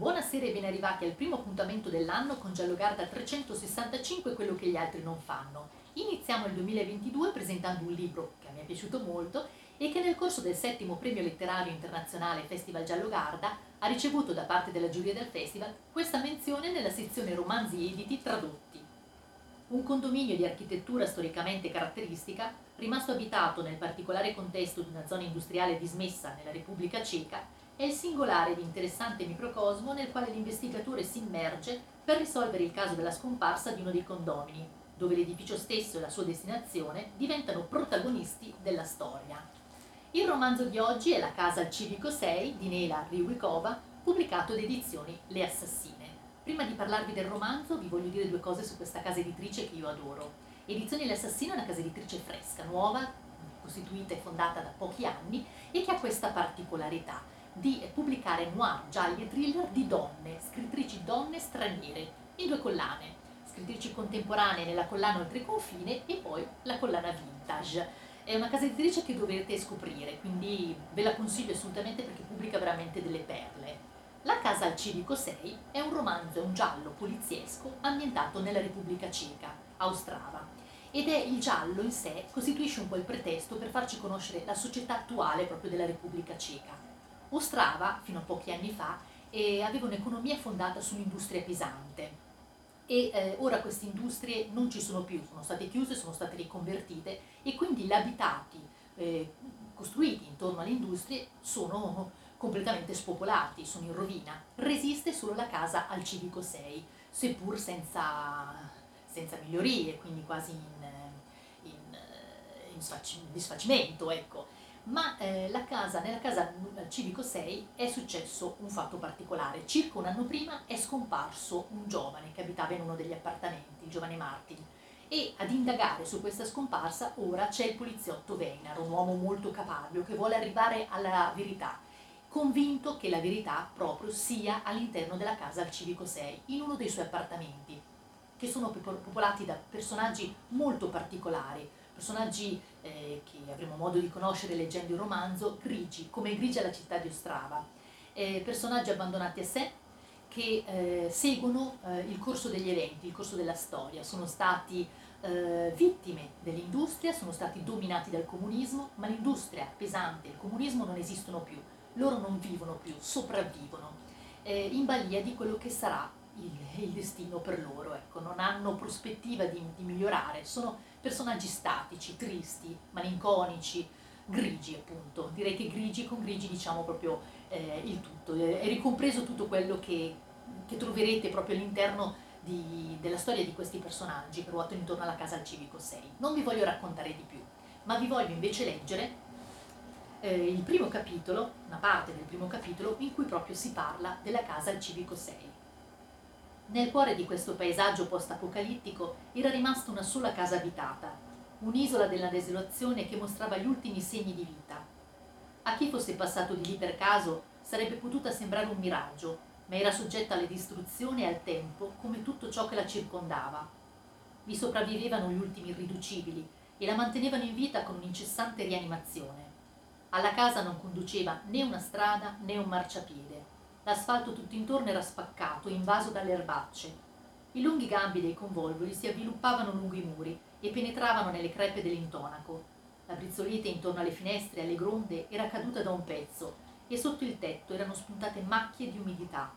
Buonasera e ben arrivati al primo appuntamento dell'anno con Giallogarda 365, quello che gli altri non fanno. Iniziamo il 2022 presentando un libro che me è piaciuto molto e che nel corso del settimo premio letterario internazionale Festival Giallogarda ha ricevuto da parte della giuria del festival questa menzione nella sezione romanzi editi tradotti. Un condominio di architettura storicamente caratteristica, rimasto abitato nel particolare contesto di una zona industriale dismessa nella Repubblica Ceca, è il singolare ed interessante microcosmo nel quale l'investigatore si immerge per risolvere il caso della scomparsa di uno dei condomini, dove l'edificio stesso e la sua destinazione diventano protagonisti della storia. Il romanzo di oggi è La casa al civico 6 di Nela Riwikova, pubblicato da edizioni Le Assassine. Prima di parlarvi del romanzo vi voglio dire due cose su questa casa editrice che io adoro. Edizioni Le Assassine è una casa editrice fresca, nuova, costituita e fondata da pochi anni e che ha questa particolarità di pubblicare noir, gialli e thriller di donne, scrittrici donne straniere, in due collane, scrittrici contemporanee nella collana Oltreconfine e poi la collana Vintage. È una casa editrice che dovete scoprire, quindi ve la consiglio assolutamente perché pubblica veramente delle perle. La casa al civico 6 è un romanzo, un giallo poliziesco ambientato nella Repubblica Ceca, a Ostrava. Ed è il giallo in sé costituisce un po' il pretesto per farci conoscere la società attuale proprio della Repubblica Ceca Ostrava, fino a pochi anni fa, eh, aveva un'economia fondata sull'industria pesante e eh, ora queste industrie non ci sono più, sono state chiuse, sono state riconvertite e quindi gli abitati eh, costruiti intorno alle industrie sono completamente spopolati, sono in rovina. Resiste solo la casa al civico 6, seppur senza, senza migliorie, quindi quasi in, in, in disfacimento. Ecco ma eh, casa, nella casa civico 6 è successo un fatto particolare. Circa un anno prima è scomparso un giovane che abitava in uno degli appartamenti, il giovane Martin, e ad indagare su questa scomparsa ora c'è il poliziotto Weinar, un uomo molto caparbio che vuole arrivare alla verità, convinto che la verità proprio sia all'interno della casa al civico 6, in uno dei suoi appartamenti, che sono popolati da personaggi molto particolari, personaggi eh, che avremo modo di conoscere leggendo il romanzo, grigi, come grigia la città di Ostrava, eh, personaggi abbandonati a sé che eh, seguono eh, il corso degli eventi, il corso della storia, sono stati eh, vittime dell'industria, sono stati dominati dal comunismo, ma l'industria pesante il comunismo non esistono più, loro non vivono più, sopravvivono, eh, in balia di quello che sarà il, il destino per loro, ecco, non hanno prospettiva di, di migliorare, sono personaggi statici, tristi, malinconici, grigi appunto, direi che grigi con grigi diciamo proprio eh, il tutto, è ricompreso tutto quello che, che troverete proprio all'interno di, della storia di questi personaggi che ruotano intorno alla casa al civico 6. Non vi voglio raccontare di più, ma vi voglio invece leggere eh, il primo capitolo, una parte del primo capitolo in cui proprio si parla della casa al civico 6. Nel cuore di questo paesaggio post-apocalittico era rimasta una sola casa abitata, un'isola della desolazione che mostrava gli ultimi segni di vita. A chi fosse passato di lì per caso sarebbe potuta sembrare un miraggio, ma era soggetta alle distruzioni e al tempo come tutto ciò che la circondava. Vi sopravvivevano gli ultimi irriducibili e la mantenevano in vita con un'incessante rianimazione. Alla casa non conduceva né una strada né un marciapiede L'asfalto tutto intorno era spaccato, invaso dalle erbacce. I lunghi gambi dei convolvoli si avviluppavano lungo i muri e penetravano nelle crepe dell'intonaco. La brizzolete intorno alle finestre e alle gronde era caduta da un pezzo e sotto il tetto erano spuntate macchie di umidità.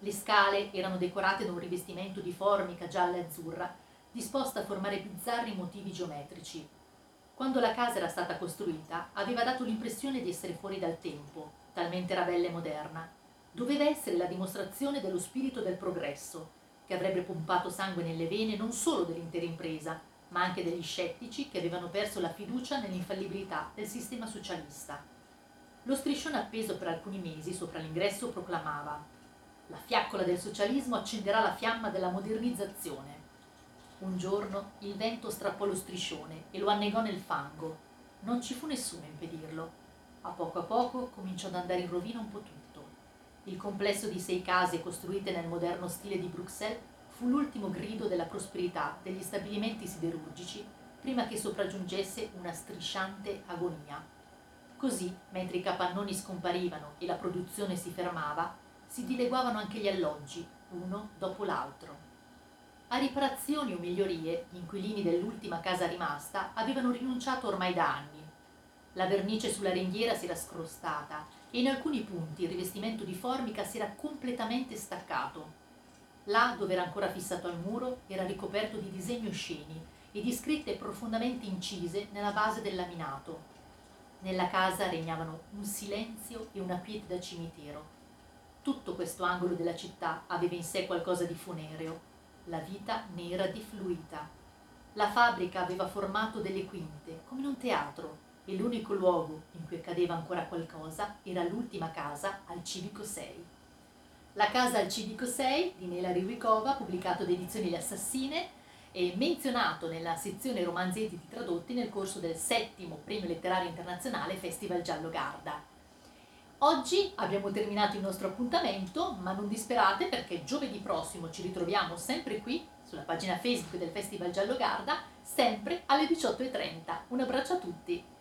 Le scale erano decorate da un rivestimento di formica gialla e azzurra, disposta a formare bizzarri motivi geometrici. Quando la casa era stata costruita, aveva dato l'impressione di essere fuori dal tempo, talmente era bella e moderna, doveva essere la dimostrazione dello spirito del progresso, che avrebbe pompato sangue nelle vene non solo dell'intera impresa, ma anche degli scettici che avevano perso la fiducia nell'infallibilità del sistema socialista. Lo striscione appeso per alcuni mesi sopra l'ingresso proclamava La fiaccola del socialismo accenderà la fiamma della modernizzazione. Un giorno il vento strappò lo striscione e lo annegò nel fango. Non ci fu nessuno a impedirlo. A poco a poco cominciò ad andare in rovina un po' tutto. Il complesso di sei case costruite nel moderno stile di Bruxelles fu l'ultimo grido della prosperità degli stabilimenti siderurgici prima che sopraggiungesse una strisciante agonia. Così, mentre i capannoni scomparivano e la produzione si fermava, si dileguavano anche gli alloggi, uno dopo l'altro. A riparazioni o migliorie, gli inquilini dell'ultima casa rimasta avevano rinunciato ormai da anni. La vernice sulla ringhiera si era scrostata e in alcuni punti il rivestimento di formica si era completamente staccato. Là dove era ancora fissato al muro era ricoperto di disegni osceni e di scritte profondamente incise nella base del laminato. Nella casa regnavano un silenzio e una quiete da cimitero. Tutto questo angolo della città aveva in sé qualcosa di funereo. La vita ne era defluita. La fabbrica aveva formato delle quinte, come in un teatro, e l'unico luogo in cui accadeva ancora qualcosa era l'ultima casa al Civico 6. La casa al Civico 6 di Nela Riwikova, pubblicato da Edizioni Le Assassine, e menzionato nella sezione romanzi editi tradotti nel corso del settimo Premio Letterario Internazionale Festival Giallo Garda. Oggi abbiamo terminato il nostro appuntamento, ma non disperate perché giovedì prossimo ci ritroviamo sempre qui sulla pagina Facebook del Festival Giallo Garda, sempre alle 18.30. Un abbraccio a tutti!